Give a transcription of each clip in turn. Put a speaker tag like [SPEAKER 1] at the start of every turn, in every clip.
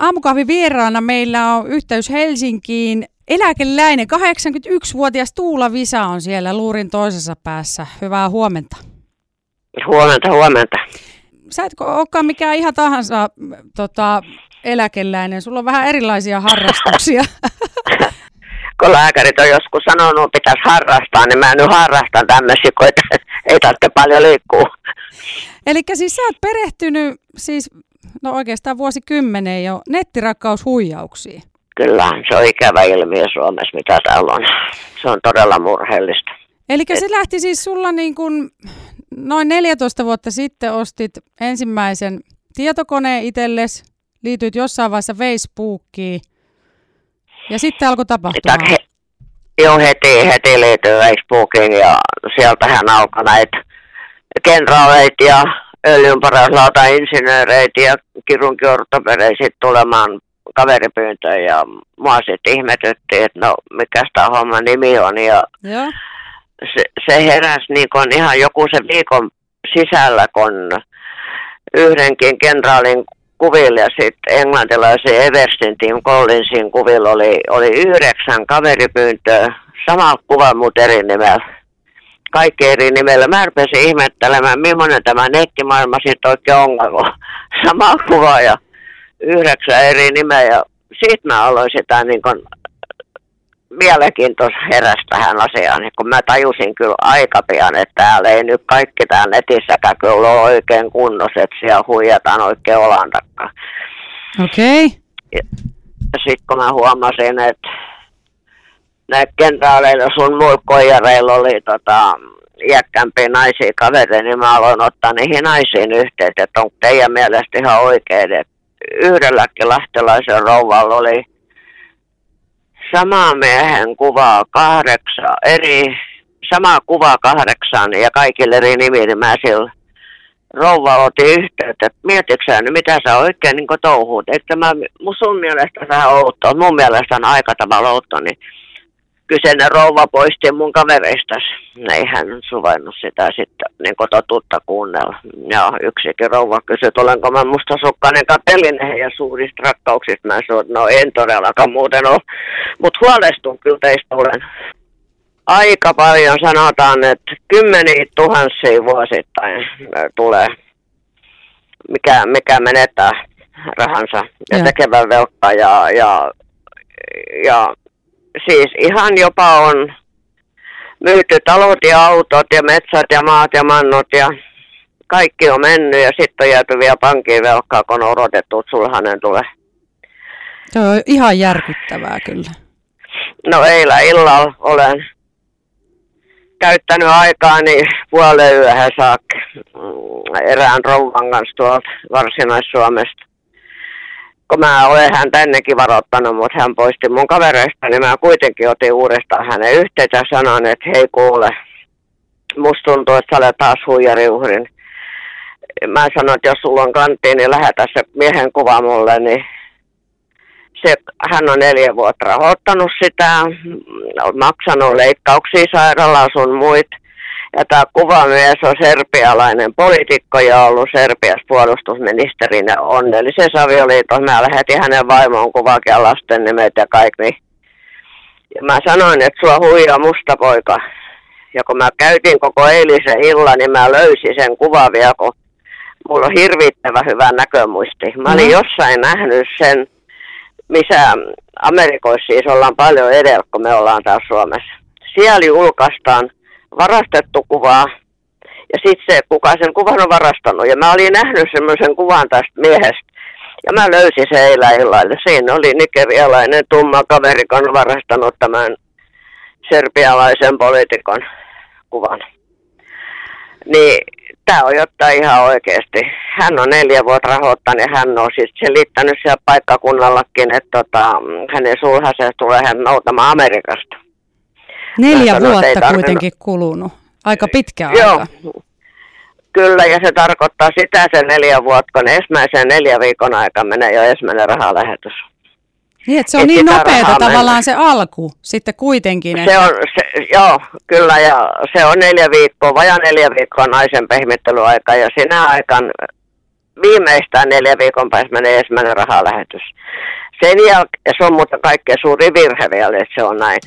[SPEAKER 1] aamukahvi vieraana meillä on yhteys Helsinkiin. Eläkeläinen, 81-vuotias Tuula Visa on siellä luurin toisessa päässä. Hyvää huomenta.
[SPEAKER 2] Huomenta, huomenta.
[SPEAKER 1] Sä et olekaan mikään ihan tahansa tota, eläkeläinen. Sulla on vähän erilaisia harrastuksia.
[SPEAKER 2] kun lääkärit on joskus sanonut, että pitäisi harrastaa, niin mä nyt harrastan tämmöisiä, kun ei tarvitse paljon liikkua.
[SPEAKER 1] Eli siis sä oot perehtynyt siis, no oikeastaan vuosikymmeneen jo nettirakkaushuijauksiin.
[SPEAKER 2] Kyllä, se on ikävä ilmiö Suomessa, mitä täällä on. Se on todella murheellista.
[SPEAKER 1] Eli se lähti siis sulla niin kuin noin 14 vuotta sitten ostit ensimmäisen tietokoneen itsellesi, liityit jossain vaiheessa Facebookiin ja sitten alkoi tapahtua. He,
[SPEAKER 2] joo, heti, heti liittyy Facebookiin ja sieltähän alkoi näitä kenraaleita ja öljynparauslauta insinööreitä ja kirurgiortopereita tulemaan kaveripyyntöön ja mua sitten ihmetytti, että no mikä tämä homma nimi on ja
[SPEAKER 1] Joo.
[SPEAKER 2] Se, se heräsi niin kun ihan joku se viikon sisällä, kun yhdenkin kenraalin kuvilla ja sitten englantilaisen Everstin Tim Collinsin kuvilla oli, oli yhdeksän kaveripyyntöä, sama kuva mutta eri nimellä. Kaikki eri nimellä. Mä rupesin ihmettelemään, millainen tämä nettimaailma sitten oikein on, kun sama kuva ja yhdeksän eri nimeä. Ja siitä mä aloin sitä niin kun mielenkiintoista heräsi tähän asiaan, kun mä tajusin kyllä aika pian, että täällä ei nyt kaikki täällä netissäkään kyllä ole oikein kunnossa, että siellä huijataan oikein olan.
[SPEAKER 1] Okei. Okay.
[SPEAKER 2] Sitten kun mä huomasin, että näillä kenraaleilla sun muilla koijareilla oli tota, iäkkämpiä naisia kavereita, niin mä aloin ottaa niihin naisiin yhteyttä, että onko teidän mielestä ihan oikein, että yhdelläkin lahtelaisen rouvalla oli sama miehen kuvaa kahdeksan, eri, sama kuva kahdeksan ja kaikille eri nimi, niin mä sillä rouva otti yhteyttä, että mietitkö nyt, mitä sä oikein niin touhuut. Eikö mä, sun mielestä vähän outoa, mun mielestä on aika tavalla outoa, niin kyseinen rouva poisti mun kavereista. Ei hän suvainnut sitä sitten niin totuutta kuunnella. Ja yksikin rouva kysyi, että olenko mä mustasukkainen kapellinen ja suurista rakkauksista. Mä sanoin, no en todellakaan muuten ole. Mutta huolestun kyllä teistä olen. Aika paljon sanotaan, että kymmeniä tuhansia vuosittain tulee, mikä, mikä menettää rahansa ja, ja. tekevän velkaa ja, ja, ja siis ihan jopa on myyty talot ja autot ja metsät ja maat ja mannut ja kaikki on mennyt ja sitten on jääty vielä pankin velkaa, kun on odotettu, että sulhanen tulee.
[SPEAKER 1] Se on ihan järkyttävää kyllä.
[SPEAKER 2] No eilen illalla olen käyttänyt aikaani puolen yöhön saakka erään rouvan kanssa tuolta Varsinais-Suomesta kun mä olen hän tännekin varoittanut, mutta hän poisti mun kavereista, niin mä kuitenkin otin uudestaan hänen yhteyttä ja sanoin, että hei kuule, musta tuntuu, että sä olet taas huijariuhrin. Mä sanoin, että jos sulla on kanttiin, niin lähetä se miehen kuva mulle, niin se, hän on neljä vuotta rahoittanut sitä, maksanut leikkauksia sairaalaa sun muita ja tämä kuvamies on serbialainen poliitikko ja ollut Serbiassa puolustusministerinä onnellisessa avioliitossa. Mä lähetin hänen vaimoon kuvakin lasten nimet ja kaikki. Niin. Ja mä sanoin, että sua huijaa musta poika. Ja kun mä käytin koko eilisen illan, niin mä löysin sen kuvan vielä, kun mulla on hirvittävä hyvä näkömuisti. Mä olin mm. jossain nähnyt sen, missä Amerikoissa siis ollaan paljon edellä, kun me ollaan täällä Suomessa. Siellä julkaistaan varastettu kuvaa. Ja sitten se, kuka sen kuvan on varastanut. Ja mä olin nähnyt semmoisen kuvan tästä miehestä. Ja mä löysin se eilen. Siinä oli nigerialainen tumma kaveri, joka on varastanut tämän serbialaisen poliitikon kuvan. Niin tämä on jotain ihan oikeasti. Hän on neljä vuotta rahoittanut ja hän on siis selittänyt siellä paikkakunnallakin, että tota, hänen sulhasensa tulee hän noutamaan Amerikasta.
[SPEAKER 1] Neljä sanon, vuotta kuitenkin kulunut. Aika pitkä Joo. aika.
[SPEAKER 2] Kyllä, ja se tarkoittaa sitä sen neljä vuotta, kun ensimmäisen neljä viikon aika menee jo ensimmäinen rahalähetys.
[SPEAKER 1] Niin, että se on Et niin nopeata tavallaan mennä. se alku sitten kuitenkin.
[SPEAKER 2] Että... Se on, se, joo, kyllä, ja se on neljä viikkoa, vajaa neljä viikkoa naisen pehmittelyaika, ja sinä aikaan viimeistään neljä viikon päästä menee ensimmäinen rahalähetys. Sen jälkeen, se on muuten kaikkein suuri virhe vielä, että se on näin.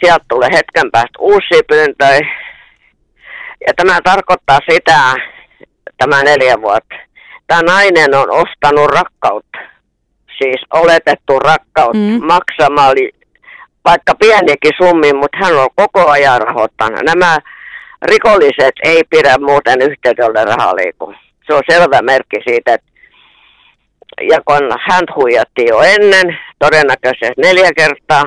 [SPEAKER 2] Sieltä tulee hetken päästä uusia pyyntöjä. Ja tämä tarkoittaa sitä, tämä neljä vuotta. Tämä nainen on ostanut rakkautta, siis oletettu rakkautta mm. maksamalla vaikka pienikin summi, mutta hän on koko ajan rahoittanut. Nämä rikolliset ei pidä muuten yhteydellä rahaliikun. Se on selvä merkki siitä, että ja kun hän huijattiin jo ennen, todennäköisesti neljä kertaa,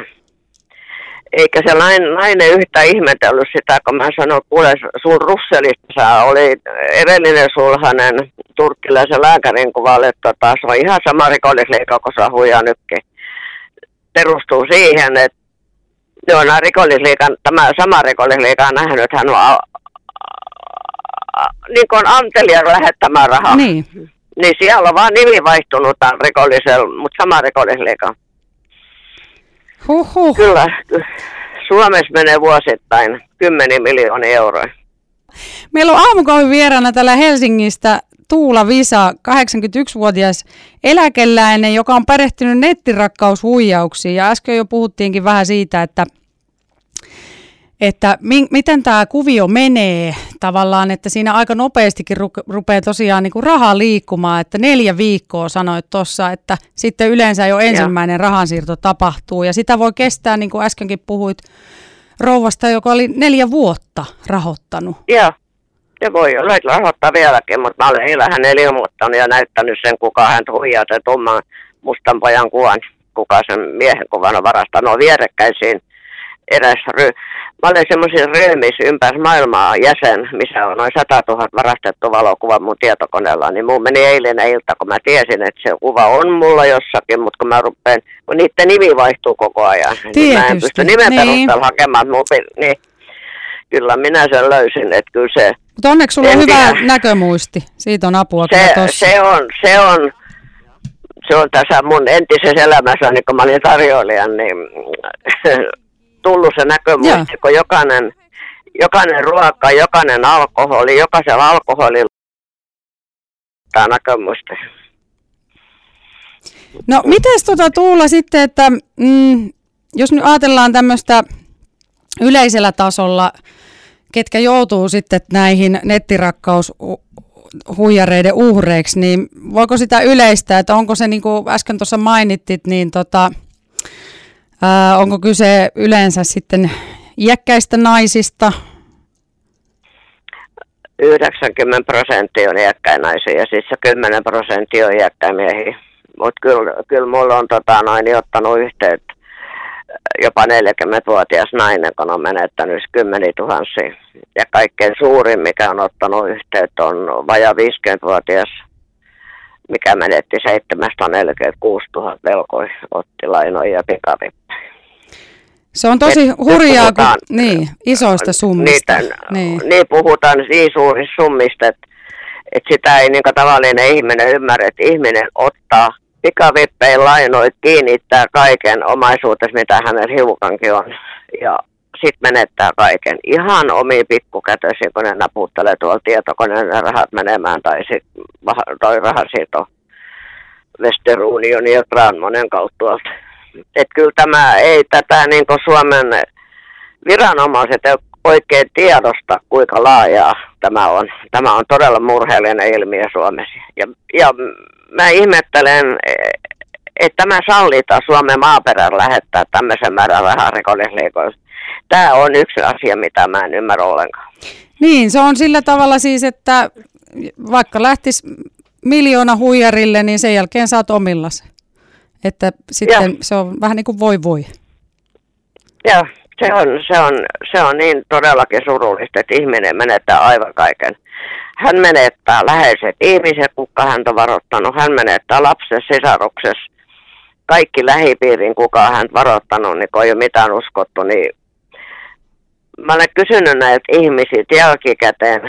[SPEAKER 2] eikä se nainen yhtä ihmetellyt sitä, kun mä sanoin, että kuule sun Russelissa oli edellinen sulhanen turkkilaisen lääkärin kuvalle, että se on ihan sama rikollisliika kuin se huijaa nytkin. Perustuu siihen, että Joo, no, rikollisliikan, tämä sama rikollisliika on nähnyt, että hän on a, a, niin kuin antelijan lähettämään rahaa.
[SPEAKER 1] Niin.
[SPEAKER 2] Niin siellä on vaan nimi vaihtunut tämän rikollisella, mutta sama rikollisliika.
[SPEAKER 1] Huhhuh.
[SPEAKER 2] Kyllä, Suomessa menee vuosittain 10 miljoonia euroa.
[SPEAKER 1] Meillä on aamukohvin vieraana täällä Helsingistä Tuula Visa, 81-vuotias eläkeläinen, joka on perehtynyt nettirakkaushuijauksiin. Ja äsken jo puhuttiinkin vähän siitä, että, että mi- miten tämä kuvio menee tavallaan, että siinä aika nopeastikin ru- rupeaa tosiaan niin kuin raha liikkumaan, että neljä viikkoa sanoit tuossa, että sitten yleensä jo ensimmäinen ja. rahansiirto tapahtuu. Ja sitä voi kestää, niin kuin äskenkin puhuit, rouvasta, joka oli neljä vuotta rahoittanut.
[SPEAKER 2] Joo. Se voi olla, että rahoittaa vieläkin, mutta mä olen hänelle ilmoittanut ja näyttänyt sen, kuka hän huijaa sen tumman mustan pojan kuvan, kuka sen miehen kuvan on varastanut. No vierekkäisiin erässä ry- Mä olen semmoisen ryhmissä ympäri maailmaa jäsen, missä on noin 100 000 varastettu valokuva mun tietokoneella, niin mun meni eilinen ilta, kun mä tiesin, että se kuva on mulla jossakin, mutta kun mä rupean, kun niiden nimi vaihtuu koko ajan,
[SPEAKER 1] Tietysti.
[SPEAKER 2] niin mä en pysty nimen niin. perusteella hakemaan, niin kyllä minä sen löysin, että kyllä se...
[SPEAKER 1] Mutta onneksi sulla on hyvä tiedä. näkömuisti, siitä on apua
[SPEAKER 2] se, se on, se on, se on tässä mun entisessä elämässä, niin kun mä olin tarjoilijan, niin tullut se näkömuisti, kun jokainen, jokainen ruoka, jokainen alkoholi, jokaisella alkoholilla tämä näkömuisti.
[SPEAKER 1] No miten tota Tuula sitten, että mm, jos nyt ajatellaan tämmöistä yleisellä tasolla, ketkä joutuu sitten näihin nettirakkaushuijareiden uhreiksi, niin voiko sitä yleistää, että onko se niin kuin äsken tuossa mainittit, niin tota, ää, onko kyse yleensä sitten iäkkäistä naisista?
[SPEAKER 2] 90 prosenttia on iäkkäin naisia ja siis 10 prosenttia on iäkkäin miehiä. Mutta kyllä, kyllä mulla on tota, noin, ottanut yhteyttä jopa 40-vuotias nainen, kun on menettänyt kymmeniä tuhansia. Ja kaikkein suurin, mikä on ottanut yhteyttä, on vaja 50-vuotias, mikä menetti 746 000 velkoi, otti lainoja ja pikavippejä.
[SPEAKER 1] Se on tosi Et, hurjaa, puhutaan, kun, niin, isoista summista.
[SPEAKER 2] Niitä, niin. niin puhutaan niin suurista summista, että, että sitä ei niin tavallinen ihminen ymmärrä, että ihminen ottaa pikavippein lainoit kiinnittää kaiken omaisuutesi, mitä hänellä hiukankin on. Ja sitten menettää kaiken. Ihan omi pikkukätöisiä, kun ne naputtelee tuolla tietokoneen ne rahat menemään, tai sitten toi rahasito Western ja Tranmonen kautta tuolta. Et kyllä tämä ei tätä niin Suomen viranomaiset ei oikein tiedosta, kuinka laajaa tämä on. Tämä on todella murheellinen ilmiö Suomessa. Ja, ja mä ihmettelen, että tämä sallitaan Suomen maaperän lähettää tämmöisen määrän rahaa rikollisliikoille. Tämä on yksi asia, mitä mä en ymmärrä ollenkaan.
[SPEAKER 1] Niin, se on sillä tavalla siis, että vaikka lähtisi miljoona huijarille, niin sen jälkeen saat omillas. Että sitten ja. se on vähän niin kuin voi voi.
[SPEAKER 2] Joo, se on, se, on, se on niin todellakin surullista, että ihminen menettää aivan kaiken. Hän menettää läheiset ihmiset, kuka hän on varoittanut. Hän menettää lapsen sisaruksessa. Kaikki lähipiirin, kuka hän varoittanut, niin kun ei ole mitään uskottu, niin mä olen kysynyt näiltä ihmisiltä jälkikäteen,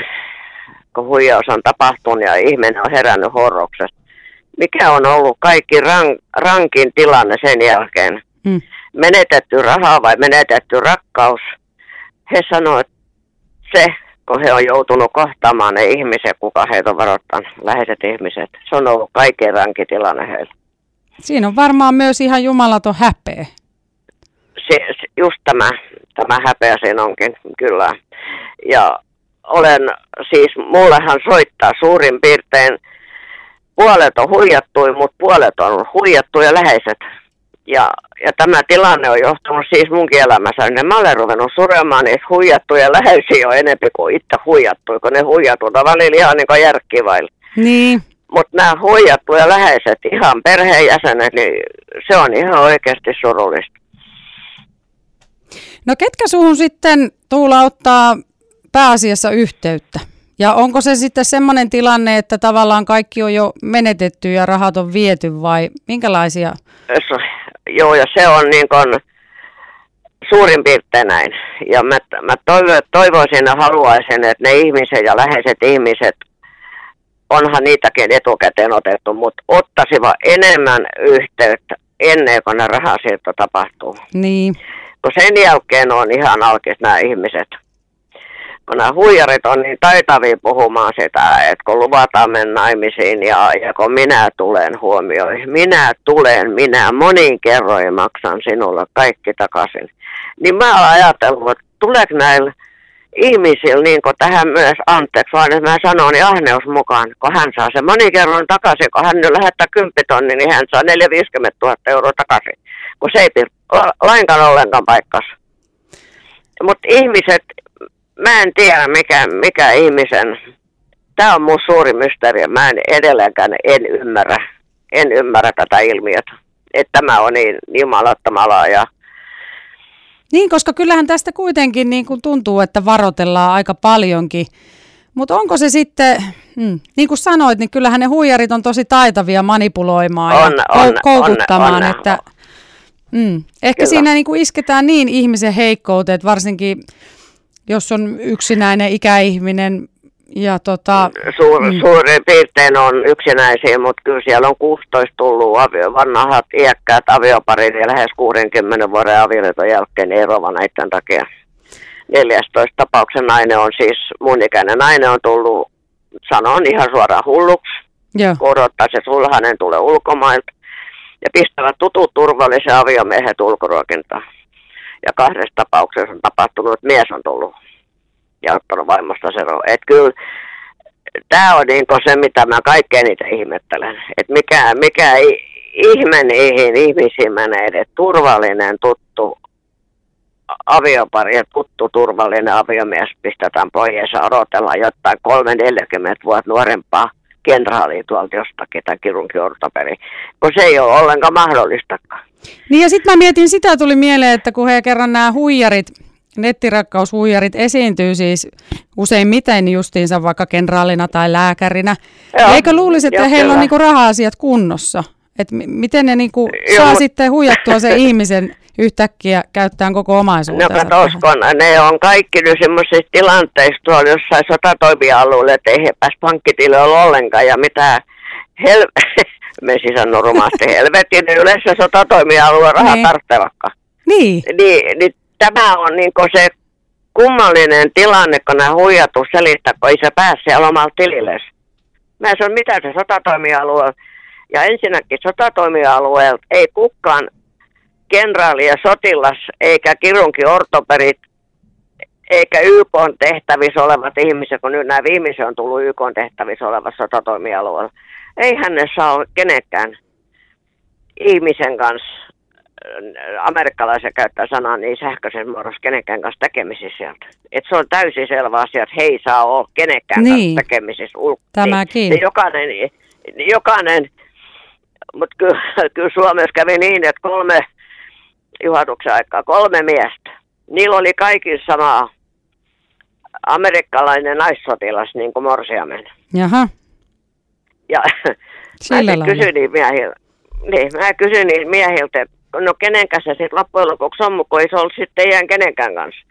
[SPEAKER 2] kun huijaus on tapahtunut ja ihminen on herännyt horroksesta. Mikä on ollut kaikki rank, rankin tilanne sen jälkeen? Mm. Menetetty raha vai menetetty rakkaus? He sanoivat, että se kun he on joutunut kohtaamaan ne ihmiset, kuka heitä on varoittanut, läheiset ihmiset. Se on ollut kaikkein rankin tilanne heille.
[SPEAKER 1] Siinä on varmaan myös ihan jumalaton häpeä.
[SPEAKER 2] Se, se, just tämä, tämä häpeä siinä onkin, kyllä. Ja olen siis, mullehan soittaa suurin piirtein, puolet on huijattui, mutta puolet on huijattu ja läheiset. Ja, ja tämä tilanne on johtunut siis munkin elämässä. Niin mä olen ruvennut suremaan niitä huijattuja läheisiä jo enempi kuin itse huijattu, kun ne huijatut on välillä ihan niin kuin järkkivailla.
[SPEAKER 1] Niin.
[SPEAKER 2] Mutta nämä huijattu ja läheiset, ihan perheenjäsenet, niin se on ihan oikeasti surullista.
[SPEAKER 1] No ketkä suhun sitten Tuula ottaa pääasiassa yhteyttä? Ja onko se sitten semmoinen tilanne, että tavallaan kaikki on jo menetetty ja rahat on viety vai minkälaisia?
[SPEAKER 2] Joo, ja se on niin kuin suurin piirtein näin. Ja mä, mä toivoisin ja haluaisin, että ne ihmiset ja läheiset ihmiset, onhan niitäkin etukäteen otettu, mutta ottaisivat enemmän yhteyttä ennen kuin ne rahasiirto tapahtuu.
[SPEAKER 1] Niin.
[SPEAKER 2] Kun sen jälkeen on ihan alkis nämä ihmiset kun nämä huijarit on niin taitavia puhumaan sitä, että kun luvataan mennä naimisiin ja, ja kun minä tulen huomioihin, minä tulen, minä monin kerroin maksan sinulle kaikki takaisin. Niin mä olen ajatellut, että tuleeko näillä ihmisillä niin tähän myös anteeksi, vaan että mä sanon niin ahneus mukaan, kun hän saa sen monin kerroin takaisin, kun hän nyt lähettää 10 tonni, niin hän saa 450 000 euroa takaisin, kun se ei pidä lainkaan ollenkaan paikkas. Mutta ihmiset, mä en tiedä mikä, mikä ihmisen, tämä on mun suuri mysteeri, mä en edelleenkään en ymmärrä, en ymmärrä tätä ilmiötä, että tämä on niin jumalattomalla ja
[SPEAKER 1] niin, koska kyllähän tästä kuitenkin niin kuin tuntuu, että varoitellaan aika paljonkin. Mutta onko se sitten, hmm, niin kuin sanoit, niin kyllähän ne huijarit on tosi taitavia manipuloimaan
[SPEAKER 2] on,
[SPEAKER 1] ja
[SPEAKER 2] on,
[SPEAKER 1] koukuttamaan.
[SPEAKER 2] on, on,
[SPEAKER 1] että, hmm, ehkä Kyllä. siinä niin kuin isketään niin ihmisen heikkouteet, varsinkin jos on yksinäinen ikäihminen ja tota,
[SPEAKER 2] Suur, mm. Suurin piirtein on yksinäisiä, mutta kyllä siellä on 16 tullut avio, vanhat iäkkäät avioparit ja lähes 60 vuoden avioliiton jälkeen erova näiden takia. 14 tapauksen nainen on siis, mun ikäinen nainen on tullut, sanon ihan suoraan hulluksi, kun odottaa se sulhanen tulee ulkomailta ja pistävät tutut turvallisen aviomiehet ulkoruokintaan. Ja kahdessa tapauksessa on tapahtunut, että mies on tullut ja ottanut vaimosta eroon. Että kyllä tämä on niin se, mitä mä kaikkein niitä ihmettelen. Että mikä, mikä ihme niihin ihmisiin menee, että turvallinen, tuttu aviopari tuttu turvallinen aviomies pistetään pois ja odotellaan jotain 3-40 vuotta nuorempaa kenraalia tuolta jostakin tai kirurgiortoperi, kun se ei ole ollenkaan mahdollistakaan.
[SPEAKER 1] Niin ja sitten mä mietin, sitä tuli mieleen, että kun he kerran nämä huijarit, nettirakkaushuijarit esiintyy siis useimmiten justiinsa vaikka kenraalina tai lääkärinä. Joo. Eikö luulisi, että Joo, heillä kyllä. on niinku raha-asiat kunnossa? Et m- miten ne niinku Joo, saa mut... sitten huijattua sen ihmisen yhtäkkiä käyttämään koko omaisuutensa?
[SPEAKER 2] No katoskon, ne on kaikki nyt semmoisissa tilanteissa tuolla jossain sotatoimialueella, että ei he pääs pankkitilille ollenkaan ja mitä hel... me siis rumasti helvetin yleensä sotatoimialueen rahaa niin. tarvitsevakaan.
[SPEAKER 1] Niin.
[SPEAKER 2] Niin, niin tämä on niin se kummallinen tilanne, kun nämä huijatu selittää, kun ei se pääse omalla tilille. Mä sanon, mitä se sotatoimialue Ja ensinnäkin sotatoimialueella ei kukaan kenraali ja sotilas, eikä kirunki ortoperit, eikä YK tehtävissä olevat ihmiset, kun nyt nämä viimeiset on tullut YK tehtävissä olevassa sotatoimialueella. Ei ne saa kenenkään ihmisen kanssa amerikkalaisia käyttää sanaa niin sähköisen muodossa kenenkään kanssa tekemisissä sieltä. Et se on täysin selvä asia, että he ei saa olla kenenkään niin. kanssa tekemisissä. Ul-
[SPEAKER 1] Tämäkin.
[SPEAKER 2] Niin, jokainen, jokainen mutta kyllä, kyllä Suomessa kävi niin, että kolme juhannuksen aikaa, kolme miestä. Niillä oli kaikilla sama amerikkalainen naissotilas, niin kuin Morsiamen.
[SPEAKER 1] Jaha.
[SPEAKER 2] Ja Sillä mä kysyin niin miehiltä, niin, mä kysyin niin miehiltä, että no kenen kanssa sitten loppujen lopuksi on, kun ei se ollut sitten teidän kenenkään kanssa.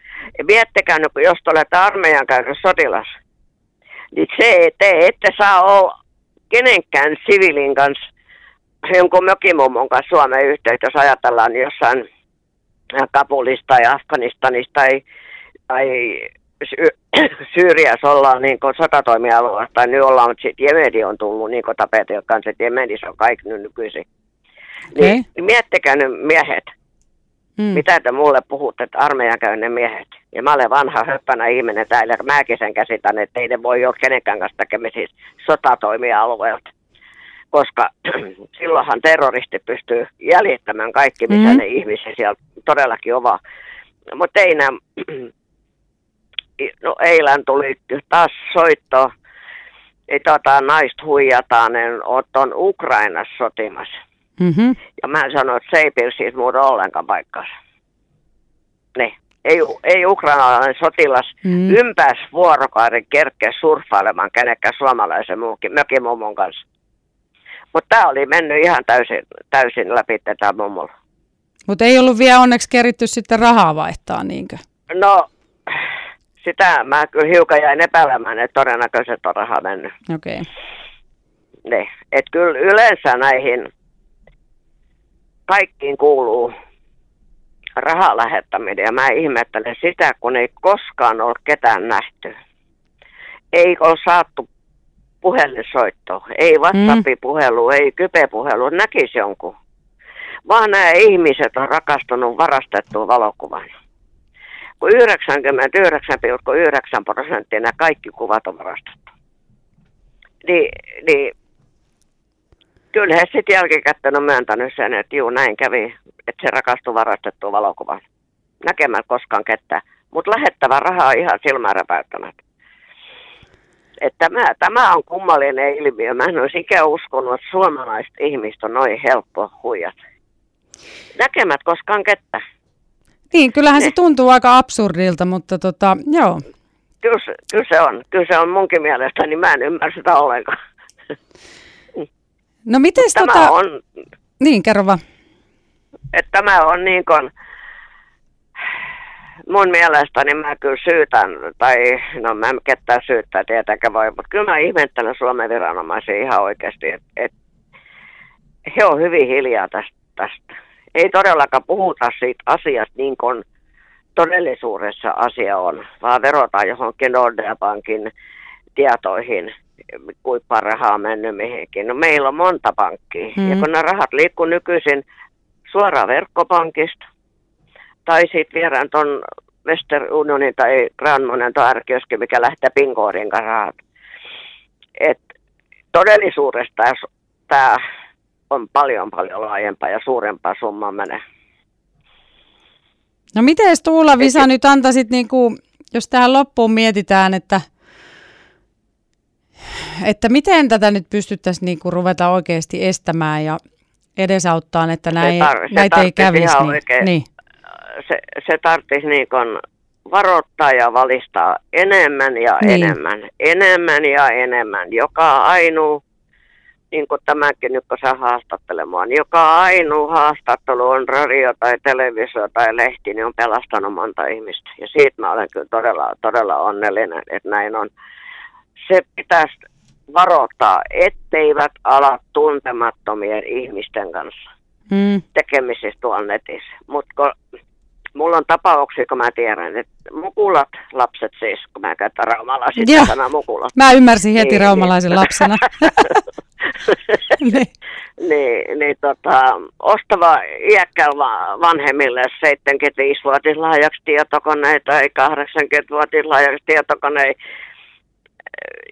[SPEAKER 2] Viettekää, no, jos te olette armeijan käynyt sotilas, niin se, te ette saa olla kenenkään sivilin kanssa, jonkun mökimummon kanssa Suomen yhteyttä, jos ajatellaan jossain Kabulista tai Afganistanista tai, tai Sy- Syyriassa ollaan niin sotatoimialueella, tai nyt ollaan, mutta sitten Jemeni on tullut niin tapetin kanssa, että Jemenissä on kaikki nyt nykyisin. Niin, okay. niin miettikää nyt miehet, mm. mitä te mulle puhutte, että armeijan käynne miehet. Ja mä olen vanha höppänä ihminen täällä, mäkin sen käsitän, että ei ne voi olla kenenkään kanssa tekemisissä sotatoimialueelta koska silloinhan terroristi pystyy jäljittämään kaikki, mitä mm. ne ihmisiä siellä todellakin ovat. Mutta ei nämä, no eilen tuli taas soitto, että tota, naista huijataan, ne on Ukrainassa sotimassa. Mm-hmm. Ja mä sanoin, että se ei pidä siis muuta ollenkaan paikkaansa. Niin. Ei, ei ukrainalainen sotilas mm. ympäs vuorokauden kerkeä surffailemaan kenenkään suomalaisen mökimummon kanssa. Mutta tämä oli mennyt ihan täysin, täysin läpi tätä mummolla.
[SPEAKER 1] Mutta ei ollut vielä onneksi keritty sitten rahaa vaihtaa, niinkö?
[SPEAKER 2] No, sitä mä kyllä hiukan jäin epäilemään, että todennäköisesti on rahaa mennyt.
[SPEAKER 1] Okei. Okay.
[SPEAKER 2] Niin, että kyllä yleensä näihin kaikkiin kuuluu rahaa lähettäminen ja mä ihmettelen sitä, kun ei koskaan ole ketään nähty. Ei ole saattu puhelinsoitto, ei WhatsApp-puhelu, mm. ei kypepuhelu, näkisi jonkun. Vaan nämä ihmiset on rakastunut varastettuun valokuvan. Kun 99,9 prosenttia nämä kaikki kuvat on varastettu. Niin, niin kyllä he sitten jälkikäteen on myöntänyt sen, että juu näin kävi, että se rakastui varastettuun valokuvaan. Näkemään koskaan ketään. Mutta lähettävä rahaa ihan silmääräpäyttämättä että tämä, tämä on kummallinen ilmiö. Mä en olisi ikään uskonut, että suomalaiset ihmiset on noin helppo huijat. Näkemät koskaan kettä.
[SPEAKER 1] Niin, kyllähän ne. se tuntuu aika absurdilta, mutta tota, joo.
[SPEAKER 2] Kyllä, kyllä se on. Kyllä se on munkin mielestä, niin mä en ymmärrä sitä ollenkaan.
[SPEAKER 1] No miten tämä tota... on... Niin, kerro vaan.
[SPEAKER 2] Että tämä on niin kuin mun mielestäni mä kyllä syytän, tai no mä en ketään syyttää tietenkään voi, mutta kyllä mä ihmettelen Suomen viranomaisia ihan oikeasti, että et, he on hyvin hiljaa tästä, tästä. Ei todellakaan puhuta siitä asiasta niin kuin todellisuudessa asia on, vaan verotaan johonkin Nordea-pankin tietoihin, kuinka rahaa mennyt mihinkin. No meillä on monta pankkia, hmm. ja kun nämä rahat liikkuu nykyisin suoraan verkkopankista, tai sitten viedään tuon Western Unionin tai Grand Monen tai R-kioski, mikä lähtee Pinkoorin kanssa. Et todellisuudessa tämä on paljon paljon laajempaa ja suurempaa summaa menee.
[SPEAKER 1] No miten Tuula Visa Et, nyt antaisit, niin kuin, jos tähän loppuun mietitään, että, että miten tätä nyt pystyttäisiin niin kuin ruveta oikeasti estämään ja edesauttaa, että näin, tar- näitä ei kävisi. Niin, niin
[SPEAKER 2] se, se tarvitsisi niin kuin varoittaa ja valistaa enemmän ja niin. enemmän, enemmän ja enemmän. Joka ainu, niin kuin tämäkin nyt kun sä haastattelemaan, joka ainu haastattelu on radio tai televisio tai lehti, niin on pelastanut monta ihmistä. Ja siitä mä olen kyllä todella, todella onnellinen, että näin on. Se pitäisi varoittaa, etteivät ala tuntemattomien ihmisten kanssa mm. tekemisissä tuolla netissä. Mutta mulla on tapauksia, kun mä tiedän, että mukulat lapset siis, kun mä käytän raumalaiset sana mukulat.
[SPEAKER 1] Mä ymmärsin heti niin, raumalaisen niin. lapsena.
[SPEAKER 2] niin. niin, niin tota, ostava iäkkäällä vanhemmille 75-vuotislahjaksi tietokoneita tai 80-vuotislahjaksi tietokoneita.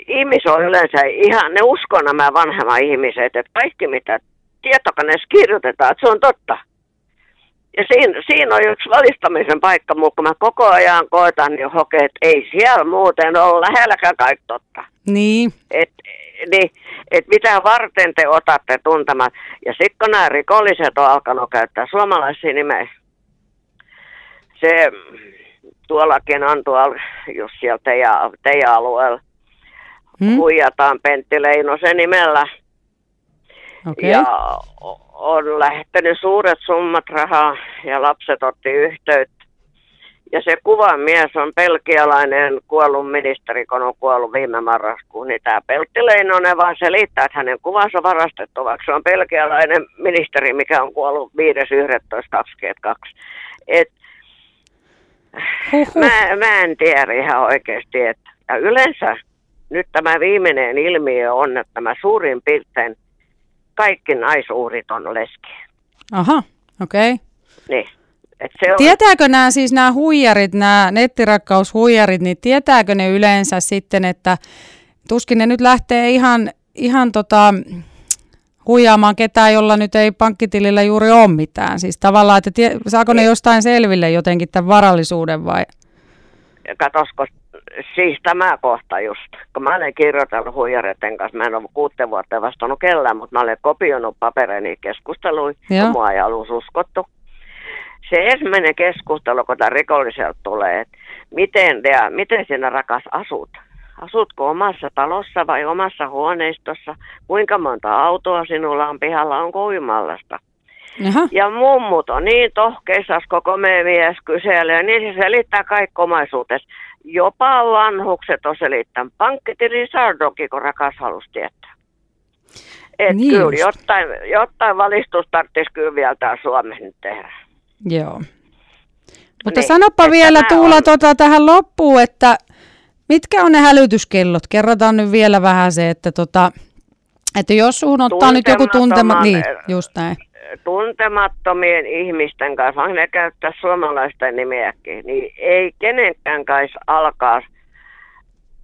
[SPEAKER 2] Ihmis on yleensä ihan, ne uskon nämä vanhemmat ihmiset, että kaikki mitä tietokoneessa kirjoitetaan, että se on totta. Ja siinä, siinä on yksi valistamisen paikka, mutta kun mä koko ajan koitan niin hokea, että ei siellä muuten ole lähelläkään kaikki totta.
[SPEAKER 1] Niin.
[SPEAKER 2] Et, niin, et mitä varten te otatte tuntemat. Ja sitten kun nämä rikolliset on alkanut käyttää suomalaisia nimeä, se tuollakin on tuolla, jos siellä teidän, teidän alueella, hmm? huijataan Pentti Leinosen nimellä. Okay. Ja on lähtenyt suuret summat rahaa ja lapset otti yhteyttä. Ja se kuvan mies on pelkialainen kuollut ministeri, kun on kuollut viime marraskuun. Niin tämä Peltti Leinonen vaan selittää, että hänen kuvansa on varastettu, vaikka se on pelkialainen ministeri, mikä on kuollut 5.11.22. Et
[SPEAKER 1] Huhhuh.
[SPEAKER 2] Mä, mä en tiedä ihan oikeasti. Että, ja yleensä nyt tämä viimeinen ilmiö on, että tämä suurin piirtein kaikki naisuurit on leski.
[SPEAKER 1] Aha, okei. Okay.
[SPEAKER 2] Niin. On,
[SPEAKER 1] Tietääkö nämä siis nämä huijarit, nämä nettirakkaushuijarit, niin tietääkö ne yleensä sitten, että tuskin ne nyt lähtee ihan, ihan tota, huijaamaan ketään, jolla nyt ei pankkitilillä juuri ole mitään. Siis tavallaan, että tie, saako ne
[SPEAKER 2] Niin.
[SPEAKER 1] jostain selville jotenkin tämän varallisuuden vai?
[SPEAKER 2] katosko, siis tämä kohta just, kun mä olen kirjoitellut huijareiden kanssa, mä en ole kuuteen vuotta vastannut kellään, mutta mä olen kopioinut papereini keskusteluja,
[SPEAKER 1] Joo.
[SPEAKER 2] kun mua ei ollut uskottu. Se ensimmäinen keskustelu, kun tämä rikolliselta tulee, että miten, te, miten sinä rakas asut? Asutko omassa talossa vai omassa huoneistossa? Kuinka monta autoa sinulla on pihalla? Onko uimallasta?
[SPEAKER 1] Jaha,
[SPEAKER 2] Ja mummut on niin tohkeissas, koko meidän mies kyselee, niin se selittää kaikki omaisuutes. Jopa vanhukset on selittänyt. Pankkitilin saldokin, kun rakas halusi tietää. Et
[SPEAKER 1] Niin
[SPEAKER 2] kyllä,
[SPEAKER 1] just.
[SPEAKER 2] jotain, jotain valistus tarvitsisi kyllä vielä täällä Suomessa nyt tehdä.
[SPEAKER 1] joo. Mutta
[SPEAKER 2] Niin,
[SPEAKER 1] sanopa
[SPEAKER 2] että
[SPEAKER 1] vielä Tuula
[SPEAKER 2] on-
[SPEAKER 1] tota, tähän loppuun, että mitkä on ne hälytyskellot? Kerrotaan nyt vielä vähän se, että, tota, että jos suhun ottaa nyt joku tuntema... Niin,
[SPEAKER 2] eh,
[SPEAKER 1] just näin.
[SPEAKER 2] Tuntemattomien ihmisten kanssa, vaikka ne käyttää suomalaisten nimiäkin, niin ei kenenkään kanssa alkaa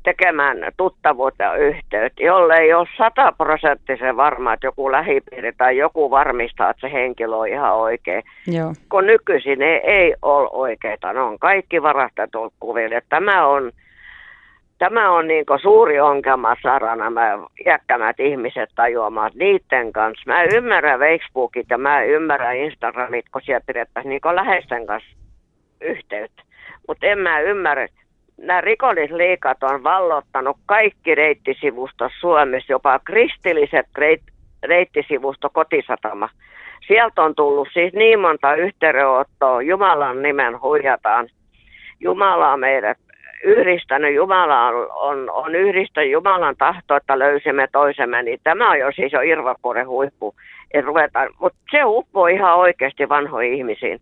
[SPEAKER 2] tekemään tuttavuutta ja yhteyttä, jollei ole sataprosenttisen varma, että joku lähipiiri tai joku varmistaa, että se henkilö on ihan oikein.
[SPEAKER 1] Joo.
[SPEAKER 2] Kun nykyisin ne ei ole oikeita, ne on kaikki varastetut kuville. Tämä on, tämä on niin suuri ongelma saada nämä iäkkämät ihmiset tajuamaan, niiden kanssa. Mä ymmärrän Facebookit ja mä ymmärrän Instagramit, kun siellä pidettäisiin niin läheisten kanssa yhteyttä. Mutta en mä ymmärrä, nämä rikollisliikat on vallottanut kaikki reittisivustot Suomessa, jopa kristilliset reit, reittisivusto kotisatama. Sieltä on tullut siis niin monta yhteydenottoa, Jumalan nimen huijataan. Jumala meidät yhdistänyt, Jumala on, on, on yhdistänyt Jumalan tahto, että löysimme toisemme, niin tämä on jo siis jo irvapuolen huippu. Mutta se uppoo ihan oikeasti vanhoihin ihmisiin.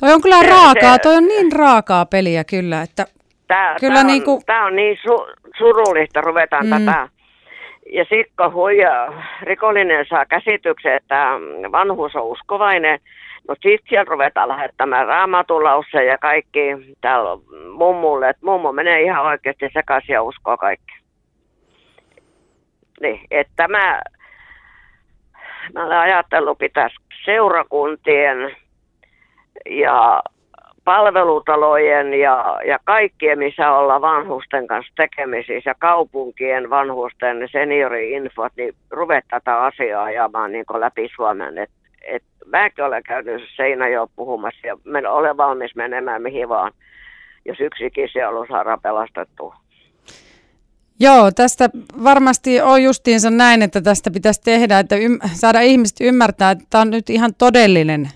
[SPEAKER 1] Toi on kyllä
[SPEAKER 2] Se-
[SPEAKER 1] raakaa,
[SPEAKER 2] se-
[SPEAKER 1] toi on niin raakaa peliä kyllä, että
[SPEAKER 2] Tää,
[SPEAKER 1] Kyllä
[SPEAKER 2] tää, on,
[SPEAKER 1] niinku-
[SPEAKER 2] tää on niin su, surullista, ruvetaan
[SPEAKER 1] mm.
[SPEAKER 2] tätä. Ja sitten kun huija, rikollinen saa käsityksen, että vanhuus on uskovainen, no sitten siellä ruvetaan lähettämään raamatulause ja kaikki täällä mummulle, että mummo menee ihan oikeasti sekaisin ja uskoo kaikki. Niin, että tämä, mä olen ajatellut, pitäisi seurakuntien ja palvelutalojen ja, ja kaikkien, missä ollaan vanhusten kanssa tekemisissä ja kaupunkien vanhusten seniori-infot, niin ruveta tätä asiaa ajamaan niin läpi Suomen. Et, et, mäkin olen käynyt Seinäjoen puhumassa ja men, olen valmis menemään mihin vaan, jos yksikin sielu saadaan pelastettua.
[SPEAKER 1] Joo, tästä varmasti on justiinsa näin, että tästä pitäisi tehdä, että ym- saada ihmiset ymmärtää, että tämä on nyt ihan todellinen,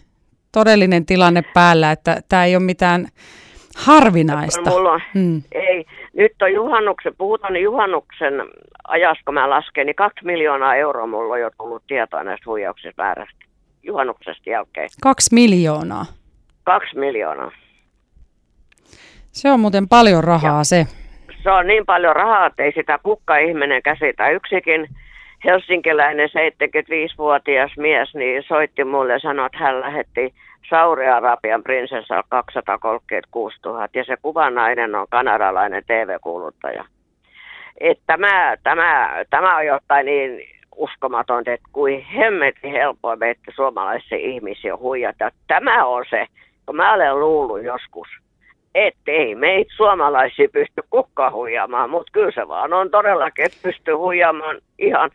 [SPEAKER 1] todellinen tilanne päällä, että tämä ei ole mitään harvinaista.
[SPEAKER 2] Mulla on,
[SPEAKER 1] Mm.
[SPEAKER 2] Ei, nyt on juhannuksen, puhutaan juhannuksen ajasta, kun mä lasken, niin kaksi miljoonaa euroa mulla on jo tullut tietoa näistä huijauksista väärästä. Juhannuksesta jälkeen.
[SPEAKER 1] Kaksi miljoonaa.
[SPEAKER 2] Kaksi miljoonaa.
[SPEAKER 1] Se on muuten paljon rahaa se.
[SPEAKER 2] Se on niin paljon rahaa, että ei sitä kukka ihminen käsitä. Yksikin helsinkiläinen 75-vuotias mies niin soitti mulle ja sanoi, että hän lähetti Saudi-Arabian prinsessalla 236 000 ja se kuvanainen on kanadalainen TV-kuuluttaja. Että tämä, tämä, tämä on jotain niin uskomatonta, että kuin hemmetin helppoa meitä suomalaisia ihmisiä huijata. Tämä on se, kun mä olen luullut joskus, ettei meitä suomalaisia pysty kukaan huijaamaan, mutta kyllä se vaan on todellakin, että pystyy huijaamaan ihan,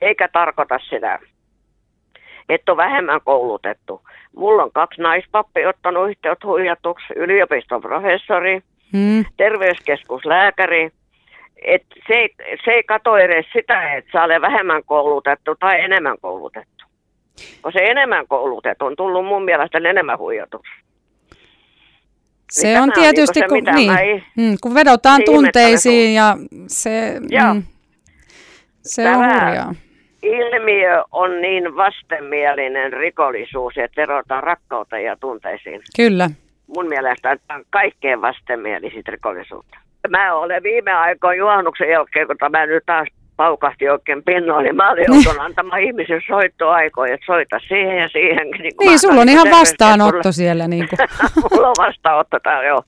[SPEAKER 2] eikä tarkoita sitä, että on vähemmän koulutettu. Mulla on kaksi naispappia ottanut yhteyttä huijatuksi, yliopiston professori,
[SPEAKER 1] Mm.
[SPEAKER 2] terveyskeskuslääkäri. Et se, ei, se ei kato edes sitä, että saa ole vähemmän koulutettu tai enemmän koulutettu. Kun se enemmän koulutettu on tullut mun mielestä enemmän huijatuksi.
[SPEAKER 1] Se
[SPEAKER 2] Niin
[SPEAKER 1] on
[SPEAKER 2] tämä on
[SPEAKER 1] tietysti,
[SPEAKER 2] niinku se,
[SPEAKER 1] kun,
[SPEAKER 2] mitä
[SPEAKER 1] niin,
[SPEAKER 2] ei-
[SPEAKER 1] mm, kun vedotaan tunteisiin ja se,
[SPEAKER 2] Joo.
[SPEAKER 1] mm, se on hurjaa.
[SPEAKER 2] ilmiö on niin vastenmielinen rikollisuus, että erotaan rakkautta ja tunteisiin.
[SPEAKER 1] Kyllä.
[SPEAKER 2] Mun mielestä tämä on kaikkein vastenmielisit rikollisuutta. Mä olen viime aikoina juhannuksen jälkeen, kun tämä nyt taas paukahti oikein pinnoille, niin mä olin joutunut antamaan ihmisen soittoaikoja, että soita siihen ja siihen.
[SPEAKER 1] Niin, niin sulla on ihan vastaanotto siellä. Niin kuin.
[SPEAKER 2] Mulla on vastaanotto täällä, joo.